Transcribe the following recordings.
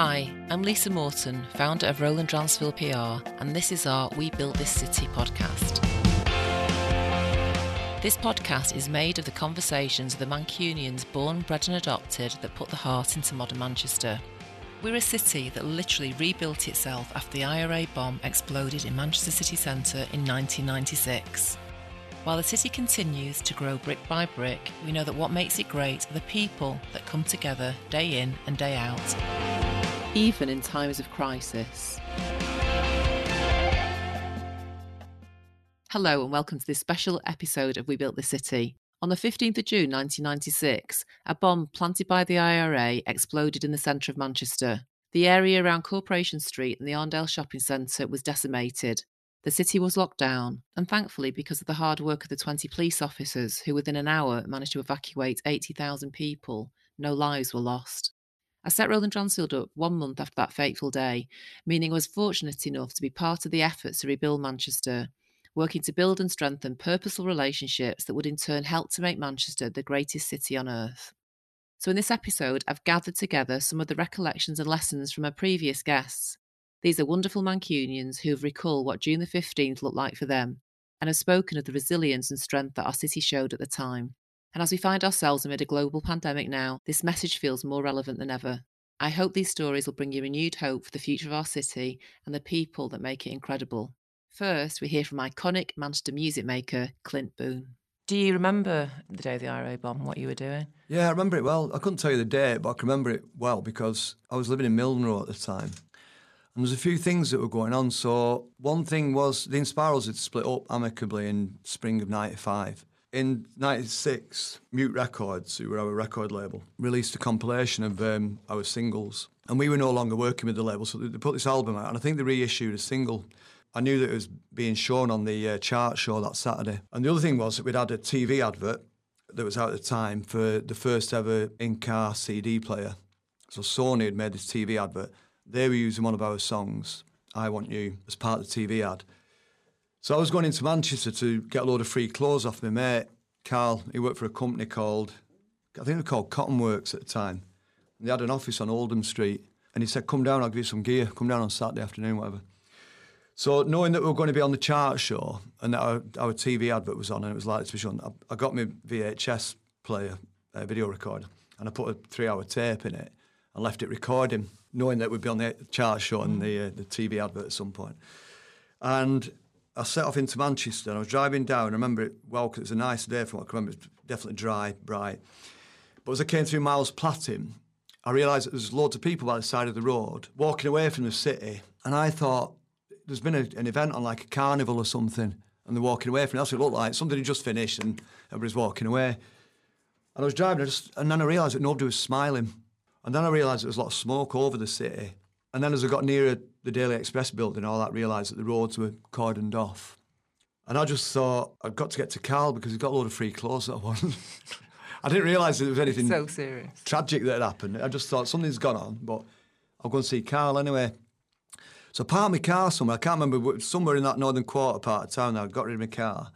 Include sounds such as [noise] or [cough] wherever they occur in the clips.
Hi, I'm Lisa Morton, founder of Roland Dransfield PR, and this is our We Built This City podcast. This podcast is made of the conversations of the Mancunians born, bred, and adopted that put the heart into modern Manchester. We're a city that literally rebuilt itself after the IRA bomb exploded in Manchester city centre in 1996. While the city continues to grow brick by brick, we know that what makes it great are the people that come together day in and day out, even in times of crisis. Hello, and welcome to this special episode of We Built the City. On the 15th of June 1996, a bomb planted by the IRA exploded in the centre of Manchester. The area around Corporation Street and the Arndale Shopping Centre was decimated. The city was locked down, and thankfully, because of the hard work of the 20 police officers who within an hour managed to evacuate 80,000 people, no lives were lost. I set Roland Dransfield up one month after that fateful day, meaning I was fortunate enough to be part of the efforts to rebuild Manchester working to build and strengthen purposeful relationships that would in turn help to make Manchester the greatest city on earth. So, in this episode, I've gathered together some of the recollections and lessons from our previous guests. These are wonderful Mancunians who have recalled what June the 15th looked like for them and have spoken of the resilience and strength that our city showed at the time. And as we find ourselves amid a global pandemic now, this message feels more relevant than ever. I hope these stories will bring you renewed hope for the future of our city and the people that make it incredible. First, we hear from iconic Manchester music maker Clint Boon. Do you remember the day of the IRA bomb, what you were doing? Yeah, I remember it well. I couldn't tell you the date, but I can remember it well because I was living in Milnrow at the time. And there's a few things that were going on. So one thing was the Inspirals had split up amicably in spring of 95. In 96, Mute Records, who were our record label, released a compilation of um, our singles. And we were no longer working with the label, so they put this album out. And I think they reissued a single I knew that it was being shown on the uh, chart show that Saturday. And the other thing was that we'd had a TV advert that was out at the time for the first ever in-car CD player. So Sony had made this TV advert. They were using one of our songs, I Want You, as part of the TV ad. So I was going into Manchester to get a load of free clothes off my mate, Carl. He worked for a company called, I think they were called Cotton Works at the time. And they had an office on Oldham Street. And he said, come down, I'll give you some gear. Come down on Saturday afternoon, whatever. So knowing that we were going to be on the chart show and that our, our TV advert was on and it was likely to be shown, I, I got my VHS player, uh, video recorder, and I put a three-hour tape in it and left it recording, knowing that we'd be on the chart show and the, uh, the TV advert at some point. And I set off into Manchester and I was driving down. I remember it well because it was a nice day from what I remember. It was definitely dry, bright. But as I came through Miles Platting, I realised that there was loads of people by the side of the road walking away from the city. And I thought, there's been a, an event on like a carnival or something, and they're walking away from it. That's what it looked like. Something had just finished, and everybody's walking away. And I was driving, I just, and then I realised that nobody was smiling. And then I realised there was a lot of smoke over the city. And then as I got nearer the Daily Express building, all that realised that the roads were cordoned off. And I just thought I've got to get to Carl because he's got a load of free clothes that I want. I didn't realise there was anything so serious, tragic that had happened. I just thought something's gone on, but I'll go and see Carl anyway. So I parked my car somewhere. I can't remember somewhere in that northern quarter part of town. I got rid of my car,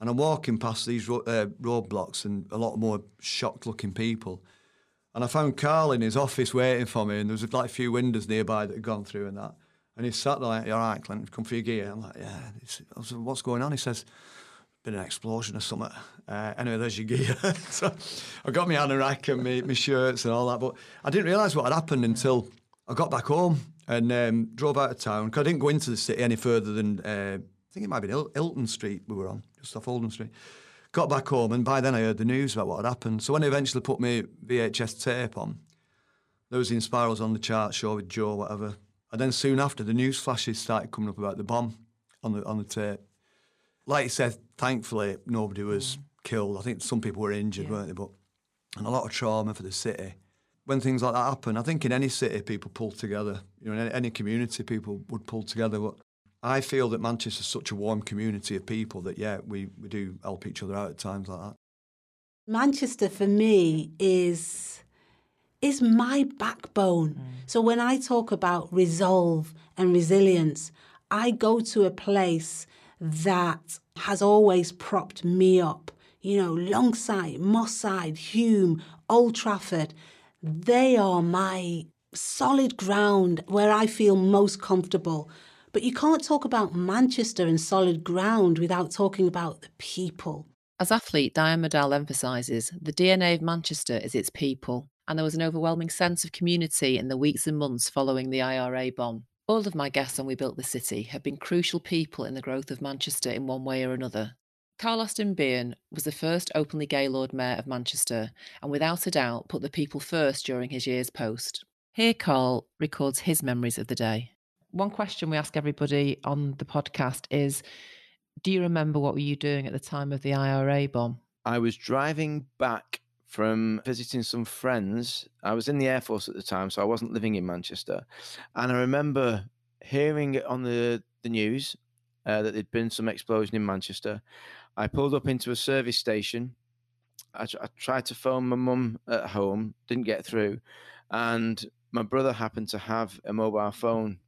and I'm walking past these ro- uh, roadblocks and a lot more shocked-looking people. And I found Carl in his office waiting for me, and there was like a few windows nearby that had gone through and that. And he sat there like, "All right, Clint, come for your gear." I'm like, "Yeah." I was, "What's going on?" He says, "Been an explosion or something." Uh, anyway, there's your gear. [laughs] so I got my anorak and my, my shirts and all that, but I didn't realise what had happened until I got back home and um, drove out of town. Cause I didn't go into the city any further than uh, I think it might have been Hilton Street we were on, just off Oldham Street. Got back home, and by then I heard the news about what had happened. So when I eventually put my VHS tape on, there was the Inspirals on the chart show with Joe, whatever. And then soon after, the news flashes started coming up about the bomb on the on the tape. Like you said, thankfully nobody was mm. killed. I think some people were injured, yeah. weren't they? But and a lot of trauma for the city when things like that happen, I think in any city people pull together. You know, in any community people would pull together. But I feel that Manchester's such a warm community of people that yeah, we, we do help each other out at times like that. Manchester for me is is my backbone. Mm. So when I talk about resolve and resilience, I go to a place that has always propped me up. You know, Longsight, Moss Side, Hulme, Old Trafford they are my solid ground where I feel most comfortable. But you can't talk about Manchester and solid ground without talking about the people. As athlete Diane Modahl emphasises, the DNA of Manchester is its people, and there was an overwhelming sense of community in the weeks and months following the IRA bomb. All of my guests on We Built the City have been crucial people in the growth of Manchester in one way or another. Carl Austin Behan was the first openly gay Lord Mayor of Manchester, and without a doubt put the people first during his years post. Here, Carl records his memories of the day. One question we ask everybody on the podcast is Do you remember what were you doing at the time of the IRA bomb? I was driving back from visiting some friends. I was in the Air Force at the time, so I wasn't living in Manchester. And I remember hearing it on the, the news uh, that there'd been some explosion in Manchester. I pulled up into a service station. I, I tried to phone my mum at home, didn't get through. And my brother happened to have a mobile phone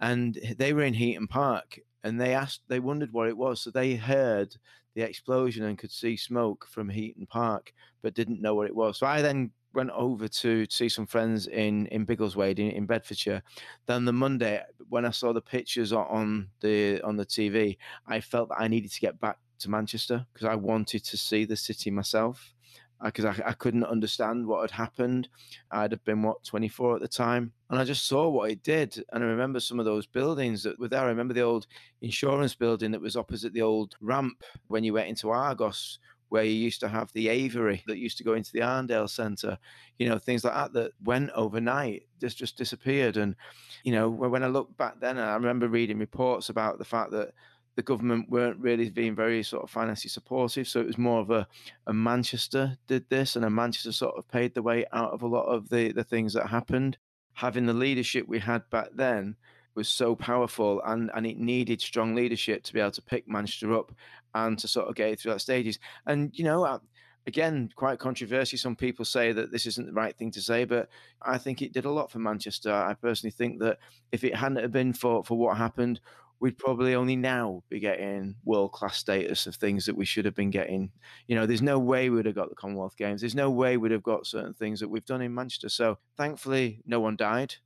and they were in Heaton Park and they asked they wondered what it was so they heard the explosion and could see smoke from Heaton Park but didn't know what it was. So I then went over to see some friends in in Biggleswade in, in Bedfordshire. Then the Monday when I saw the pictures on the on the TV I felt that I needed to get back to Manchester because I wanted to see the city myself Uh, because I, I, couldn't understand what had happened. I'd have been what 24 at the time, and I just saw what it did. And I remember some of those buildings that were there. I remember the old insurance building that was opposite the old ramp when you went into Argos, where you used to have the aviary that used to go into the Arndale Centre. You know, things like that that went overnight, just just disappeared. And you know, when I look back then, I remember reading reports about the fact that the government weren't really being very sort of financially supportive. So it was more of a, a Manchester did this, and a Manchester sort of paid the way out of a lot of the, the things that happened. Having the leadership we had back then was so powerful, and, and it needed strong leadership to be able to pick Manchester up and to sort of get it through that stages. And, you know, uh, again, quite controversial. Some people say that this isn't the right thing to say, but I think it did a lot for Manchester. I personally think that if it hadn't have been for, for what happened, we'd probably only now be getting world class status of things that we should have been getting. You know, there's no way we'd have got the Commonwealth Games. There's no way we'd have got certain things that we've done in Manchester. So thankfully, no one died,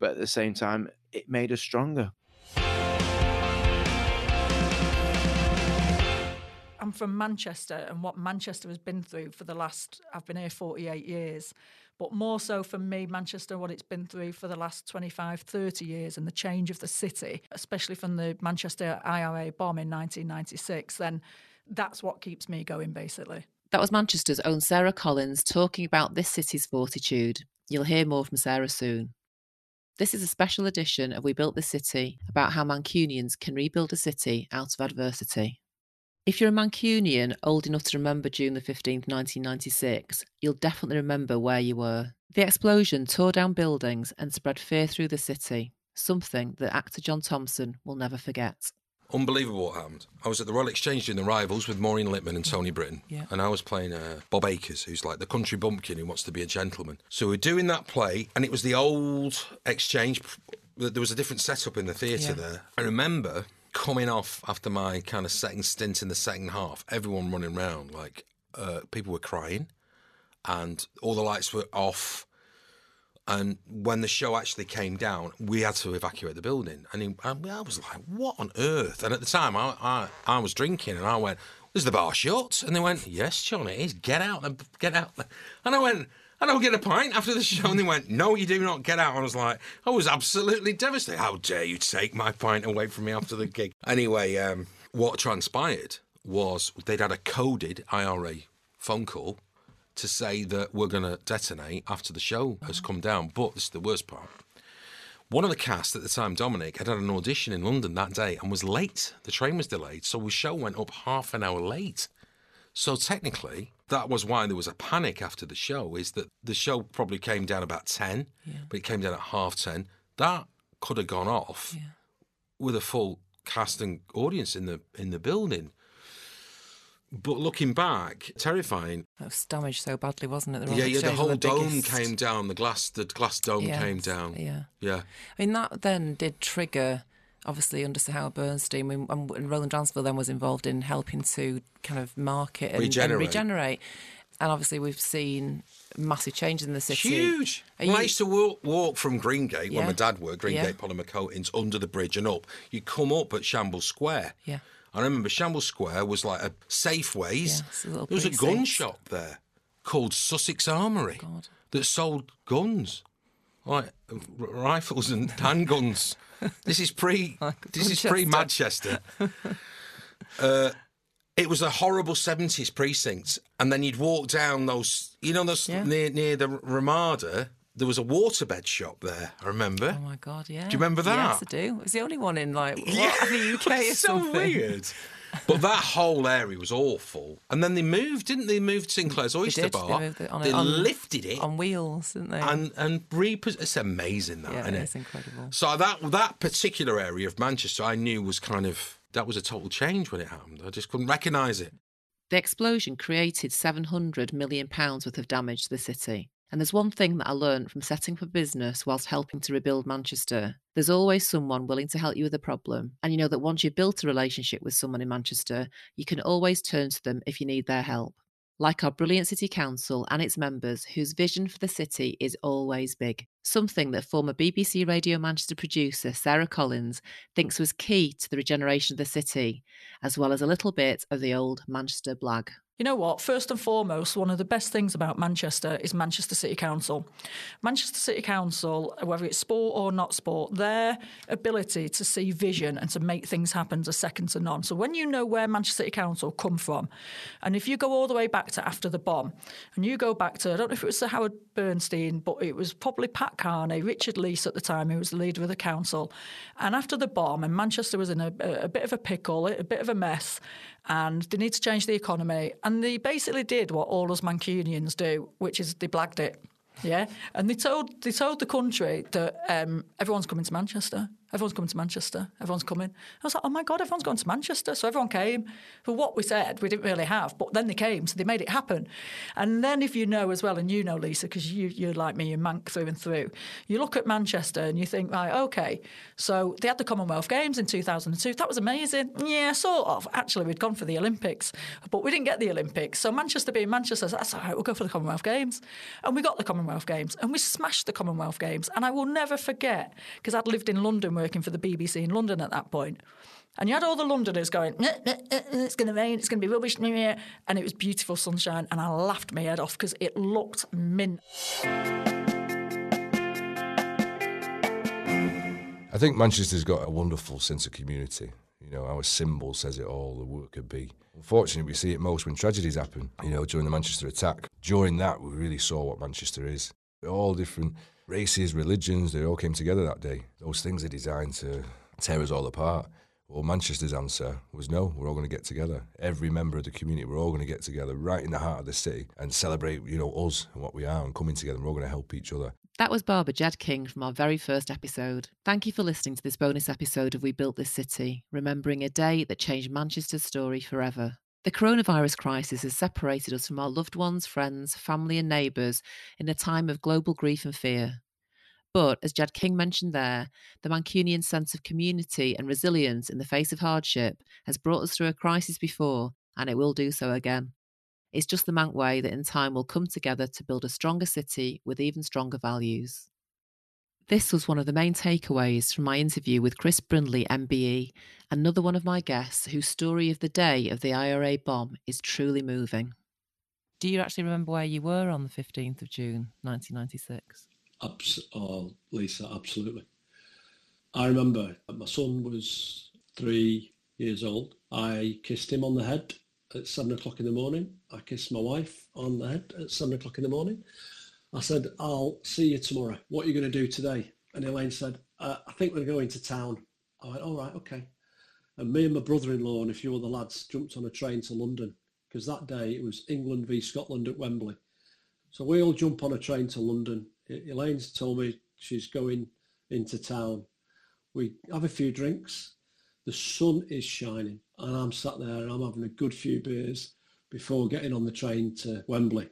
but at the same time, it made us stronger. I'm from Manchester, and what Manchester has been through for the last, I've been here 48 years but more so for me, Manchester, what it's been through for the last 25, 30 years and the change of the city, especially from the Manchester IRA bomb in 1996, then that's what keeps me going, basically. That was Manchester's own Sarah Collins talking about this city's fortitude. You'll hear more from Sarah soon. This is a special edition of We Built the City about how Mancunians can rebuild a city out of adversity. If you're a Mancunian old enough to remember June the 15th, 1996, you'll definitely remember where you were. The explosion tore down buildings and spread fear through the city, something that actor John Thomson will never forget. Unbelievable what happened. I was at the Royal Exchange doing the rivals with Maureen Lipman and Tony Britton. Yeah. And I was playing uh, Bob Acres, who's like the country bumpkin who wants to be a gentleman. So we're doing that play, and it was the old exchange. There was a different setup in the theatre Yeah. there. I remember coming off after my kind of second stint in the second half, everyone running around, like uh, people were crying, and all the lights were off. And when the show actually came down, we had to evacuate the building. And, he, I was like, what on earth? And at the time, I, I, I was drinking and I went, is the bar shut? And they went, yes, John, it is. Get out. Get out. And I went, and I'll get a pint after the show. And they went, no, you do not get out. And I was like, I was absolutely devastated. How dare you take my pint away from me after the gig? Anyway, um, what transpired was they'd had a coded IRA phone call to say that we're going to detonate after the show has come down. But this is the worst part. One of the cast at the time, Dominic, had had an audition in London that day and was late. The train was delayed, so the show went up half an hour late. So technically, that was why there was a panic after the show. Is that the show probably came down about ten, but it came down at half ten. That could have gone off with a full cast and audience in the in the building. But looking back, terrifying. That was damaged so badly, wasn't it? The Yeah, yeah. The whole of dome biggest- came down. The glass, the glass dome Yeah, came down. Yeah. Yeah. I mean, that then did trigger, obviously, under Sir Howard Bernstein, when, and Roland Dransfield then was involved in helping to kind of market and and Regenerate. regenerate. And obviously, we've seen massive changes in the city. Huge. Are When I used to walk, walk from Greengate, Yeah. where my dad worked, Greengate Yeah. Polymer Coatings, under the bridge and up. You come up at Shambles Square. Yeah. I remember Shambles Square was like a Safeways. Yeah, a there was a gun shop there called Sussex Armory God. that sold guns, like r- rifles and [laughs] handguns. this is pre. [laughs] this is pre Manchester. uh, it was a horrible seventies precinct, and then you'd walk down those. You know, those Yeah. near near the Ramada. There was a waterbed shop there. I remember. Oh my god, yeah. Do you remember that? Yes? I do. It was the only one in like what, [laughs] Yeah, the UK or it's so something. weird. But that whole area was awful. And then they moved, didn't they? Moved Sinclair's Oyster did. They Bar. moved it on they a- on- lifted it On wheels, didn't they? and and repos- It's amazing that, yeah, isn't it? it's incredible. So that that particular area of Manchester, I knew was kind of that was a total change when it happened. I just couldn't recognise it. The explosion created £700 million worth of damage to the city. And there's one thing that I learned from setting up a business whilst helping to rebuild Manchester. There's always someone willing to help you with a problem. And you know that once you've built a relationship with someone in Manchester, you can always turn to them if you need their help. Like our brilliant City Council and its members, whose vision for the city is always big. Something that former BBC Radio Manchester producer Sarah Collins thinks was key to the regeneration of the city, as well as a little bit of the old Manchester blag. You know what? First and foremost, one of the best things about Manchester is Manchester City Council. Manchester City Council, whether it's sport or not sport, their ability to see vision and to make things happen is second to none. So when you know where Manchester City Council come from, and if you go all the way back to after the bomb, and you go back to, I don't know if it was Sir Howard Bernstein, but it was probably Pat Carney, Richard Leese at the time, who was the leader of the council. And after the bomb, and Manchester was in a, a bit of a pickle, a bit of a mess, and they need to change the economy. And they basically did what all us Mancunians do, which is they blagged it. Yeah, and they told they told the country that um, everyone's coming to Manchester. Everyone's coming to Manchester. Everyone's coming. I was like, oh my god, everyone's going to Manchester. So everyone came. For what we said, we didn't really have, but then they came, so they made it happen. And then if you know as well, and you know Lisa, because you you're like me, you're Manc through and through. You look at Manchester and you think, right, okay, so they had the Commonwealth Games in 2002. That was amazing. Yeah, sort of. Actually, we'd gone for the Olympics, but we didn't get the Olympics. So Manchester being Manchester, that's all right. We'll go for the Commonwealth Games, and we got the Commonwealth Games, and we smashed the Commonwealth Games. And I will never forget because I'd lived in London working for the BBC in London at that point. And you had all the Londoners going, "Eh, eh, eh, eh, it's going to rain, it's going to be rubbish. meh, meh." And it was beautiful sunshine. And I laughed my head off because it looked mint. I think Manchester's got a wonderful sense of community. You know, our symbol says it all, the worker bee. Unfortunately, we see it most when tragedies happen. You know, during the Manchester attack. During that, we really saw what Manchester is. All different races, religions, they all came together that day. Those things are designed to tear us all apart. Well, Manchester's answer was no, we're all going to get together. Every member of the community, we're all going to get together right in the heart of the city and celebrate, you know, us and what we are and coming together. We're all going to help each other. That was Barbara Ged King from our very first episode. Thank you for listening to this bonus episode of We Built This City, remembering a day that changed Manchester's story forever. The coronavirus crisis has separated us from our loved ones, friends, family, and neighbours in a time of global grief and fear. But as Ged King mentioned there, the Mancunian sense of community and resilience in the face of hardship has brought us through a crisis before, and it will do so again. It's just the Manc way that in time we'll come together to build a stronger city with even stronger values. This was one of the main takeaways from my interview with Chris Brindley, MBE, another one of my guests whose story of the day of the IRA bomb is truly moving. Do you actually remember where you were on the 15th of June 1996? Abs- oh, Lisa, absolutely. I remember my son was three years old. I kissed him on the head at seven o'clock in the morning. I kissed my wife on the head at seven o'clock in the morning. I said, I'll see you tomorrow. What are you going to do today? And Elaine said, uh, I think we're going to town. I went, all right, okay. And me and my brother-in-law and a few other lads jumped on a train to London because that day it was England v Scotland at Wembley. So we all jump on a train to London. Elaine's told me she's going into town. We have a few drinks. The sun is shining and I'm sat there and I'm having a good few beers before getting on the train to Wembley.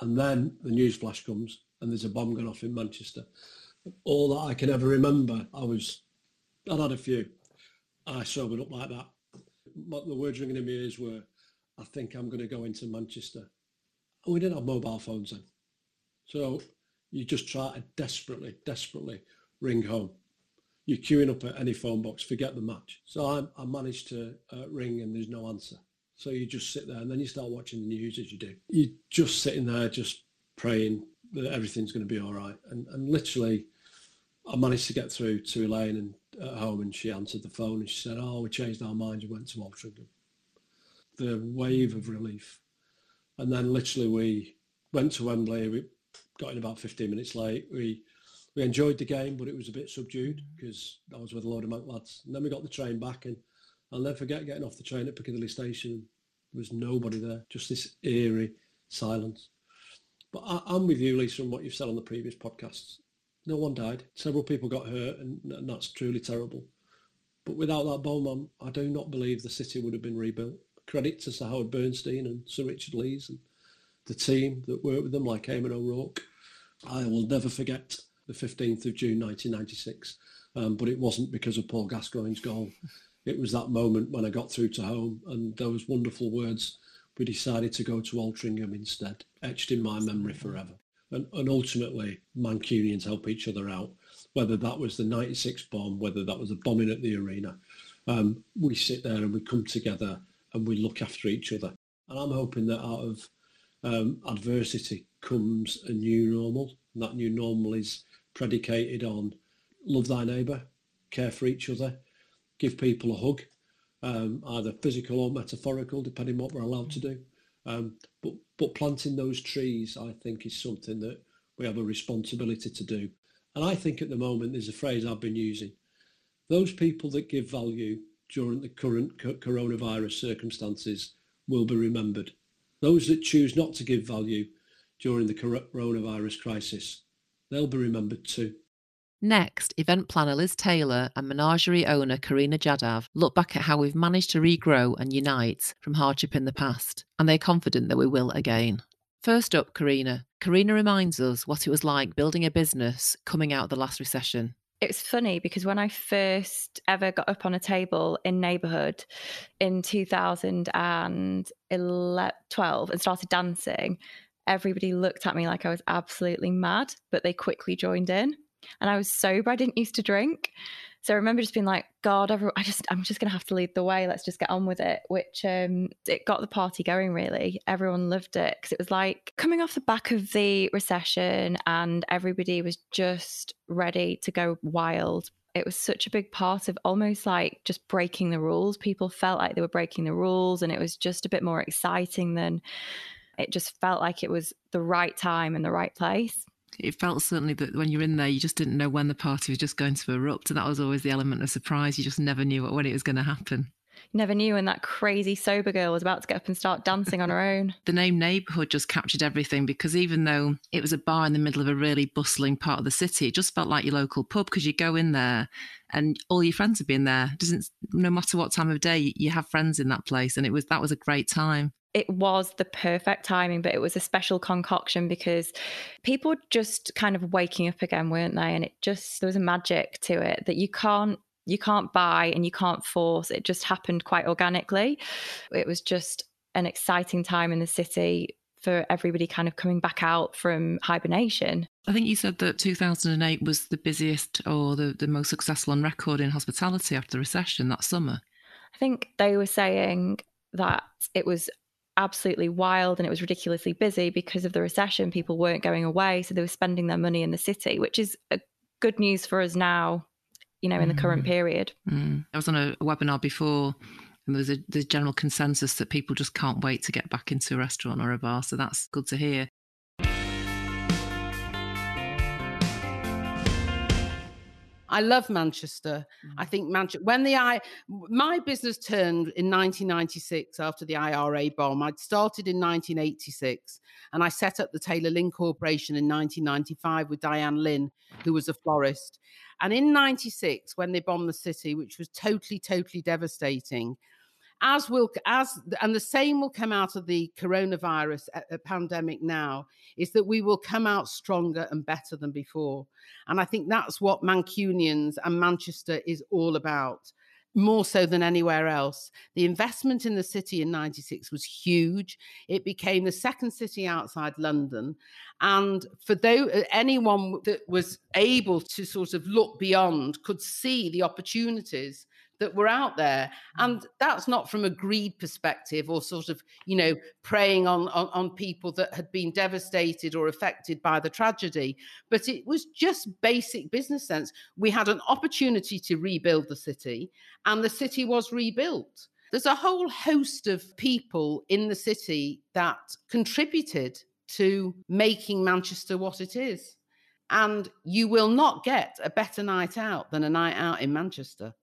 And then the news flash comes and there's a bomb going off in Manchester. All that I can ever remember, I was, I'd had a few. I sobered up like that. What the words ringing in my ears were, I think I'm going to go into Manchester. And we didn't have mobile phones then. So you just try to desperately, desperately ring home. You're queuing up at any phone box, forget the match. So I, I managed to uh, ring and there's no answer. So you just sit there and then you start watching the news as you do. You're just sitting there, just praying that everything's going to be all right. And, and literally, I managed to get through to Elaine and at home and she answered the phone and she said, oh, we changed our minds and went to Altrincham. The wave of relief. And then literally we went to Wembley. We got in about 15 minutes late. We we enjoyed the game, but it was a bit subdued because I was with a load of Manc lads. And then we got the train back and I'll never forget getting off the train at Piccadilly Station. There was nobody there, just this eerie silence. But I, am with you, Lisa, on what you've said on the previous podcasts. No one died. Several people got hurt, and, and that's truly terrible. But without that bomb, I do not believe the city would have been rebuilt. Credit to Sir Howard Bernstein and Sir Richard Leese and the team that worked with them, like Eamon O'Rourke. I will never forget the 15th of June 1996, um, but it wasn't because of Paul Gascoigne's goal. It was that moment when I got through to home and those wonderful words, we decided to go to Altrincham instead, etched in my memory forever. And, and ultimately, Mancunians help each other out, whether that was the 96 bomb, whether that was a bombing at the arena. Um, we sit there and we come together and we look after each other. And I'm hoping that out of um, adversity comes a new normal. And that new normal is predicated on love thy neighbour, care for each other, give people a hug, um, either physical or metaphorical, depending on what we're allowed to do. Um, but but planting those trees, I think, is something that we have a responsibility to do. And I think at the moment there's a phrase I've been using: those people that give value during the current coronavirus circumstances will be remembered. Those that choose not to give value during the coronavirus crisis, they'll be remembered too. Next, event planner Liz Taylor and menagerie owner Karina Jadhav look back at how we've managed to regrow and unite from hardship in the past, and they're confident that we will again. First up, Karina. Karina reminds us what it was like building a business coming out of the last recession. It was funny because when I first ever got up on a table in neighborhood in 2012 and started dancing, everybody looked at me like I was absolutely mad, but they quickly joined in. And I was sober. I didn't used to drink. So I remember just being like, God, I just, I'm just going to have to lead the way. Let's just get on with it. Which um, it got the party going. Really, everyone loved it because it was like coming off the back of the recession, and everybody was just ready to go wild. It was such a big part of almost like just breaking the rules. People felt like they were breaking the rules, and it was just a bit more exciting than. It just felt like it was the right time and the right place it felt certainly that when you're in there, you just didn't know when the party was just going to erupt. And that was always the element of surprise. You just never knew when it was going to happen. You never knew when that crazy sober girl was about to get up and start dancing on her own. [laughs] The name neighbourhood just captured everything because even though it was a bar in the middle of a really bustling part of the city, it just felt like your local pub because you go in there and all your friends have been there. Doesn't no matter what time of day you have friends in that place, and it was that was a great time it was the perfect timing, but it was a special concoction because people were just kind of waking up again, weren't they? And it just there was a magic to it that you can't you can't buy and you can't force. It just happened quite organically. It was just an exciting time in the city for everybody kind of coming back out from hibernation. I think you said that 2008 was the busiest or the, the most successful on record in hospitality after the recession that summer. I think they were saying that it was absolutely wild and it was ridiculously busy because of the recession. People weren't going away, so they were spending their money in the city, which is good news for us now, you know, in the current mm. period. Mm. I was on a webinar before and there was a the general consensus that people just can't wait to get back into a restaurant or a bar. So that's good to hear. I love Manchester. Mm. I think Manchester, when the I, my business turned in 1996 after the IRA bomb, I'd started in 1986 and I set up the Taylor Lynn Corporation in 1995 with Diane Lynn, who was a florist. And in 96, when they bombed the city, which was totally, totally devastating, as will as and the same will come out of the coronavirus uh, pandemic now is that we will come out stronger and better than before and i think that's what mancunians and manchester is all about more so than anywhere else. The investment in the city in 96 was huge. It became the second city outside London. And for though, anyone that was able to sort of look beyond could see the opportunities that were out there. Mm. And that's not from a greed perspective or sort of, you know, preying on, on, on people that had been devastated or affected by the tragedy, but it was just basic business sense. We had an opportunity to rebuild the city, and the city was rebuilt. There's a whole host of people in the city that contributed to making Manchester what it is. And you will not get a better night out than a night out in Manchester.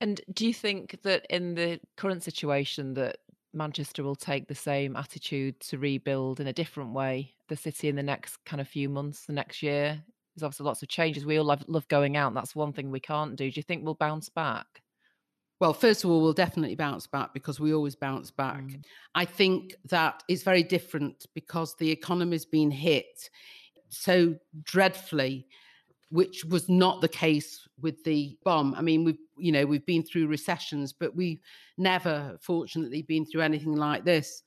And do you think that in the current situation that Manchester will take the same attitude to rebuild in a different way the city in the next kind of few months, the next year? There's obviously lots of changes. We all love, love going out. That's one thing we can't do. Do you think we'll bounce back? Well, first of all, we'll definitely bounce back because we always bounce back. Mm. I think that it's very different because the economy's been hit so dreadfully, which was not the case with the bomb. I mean, we've you know we've been through recessions, but we've never, fortunately, been through anything like this.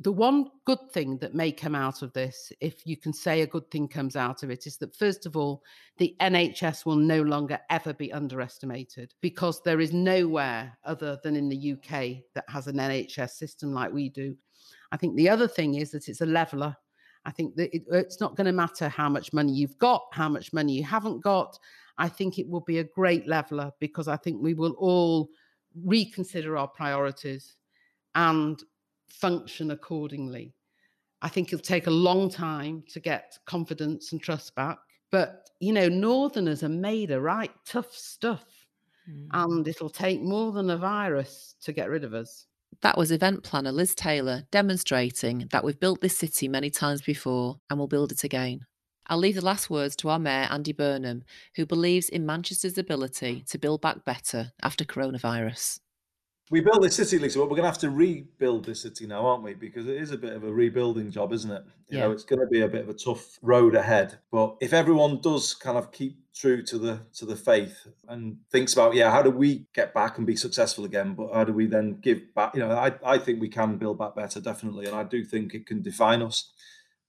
The one good thing that may come out of this, if you can say a good thing comes out of it, is that first of all, the NHS will no longer ever be underestimated because there is nowhere other than in the UK that has an NHS system like we do. I think the other thing is that it's a leveler. I think that it, it's not going to matter how much money you've got, how much money you haven't got. I think it will be a great leveler because I think we will all reconsider our priorities and function accordingly. I think it'll take a long time to get confidence and trust back. But, you know, Northerners are made of right tough stuff. Mm. And it'll take more than a virus to get rid of us. That was event planner Liz Taylor demonstrating that we've built this city many times before and will build it again. I'll leave the last words to our Mayor, Andy Burnham, who believes in Manchester's ability to build back better after coronavirus. We built this city, Lisa, but we're going to have to rebuild this city now, aren't we? Because it is a bit of a rebuilding job, isn't it? You know, Yeah. it's going to be a bit of a tough road ahead. But if everyone does kind of keep true to the to the faith and thinks about, yeah, how do we get back and be successful again? But how do we then give back? You know, I, I think we can build back better, definitely, and I do think it can define us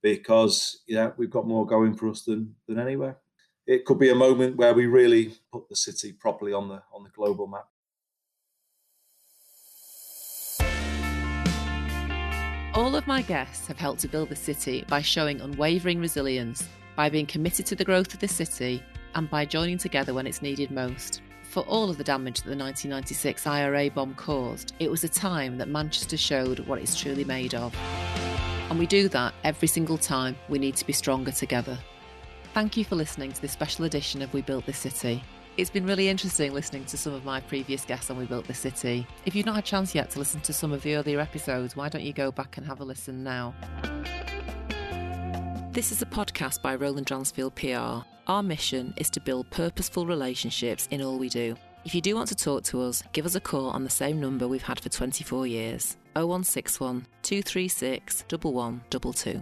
because yeah, we've got more going for us than than anywhere. It could be a moment where we really put the city properly on the on the global map. All of my guests have helped to build the city by showing unwavering resilience, by being committed to the growth of the city, and by joining together when it's needed most. For all of the damage that the 1996 IRA bomb caused, it was a time that Manchester showed what it's truly made of. And we do that every single time we need to be stronger together. Thank you for listening to this special edition of We Built This City. It's been really interesting listening to some of my previous guests on We Built This City. If you've not had a chance yet to listen to some of the earlier episodes, why don't you go back and have a listen now? This is a podcast by Roland Dransfield PR. Our mission is to build purposeful relationships in all we do. If you do want to talk to us, give us a call on the same number we've had for 24 years 0161 236 1122.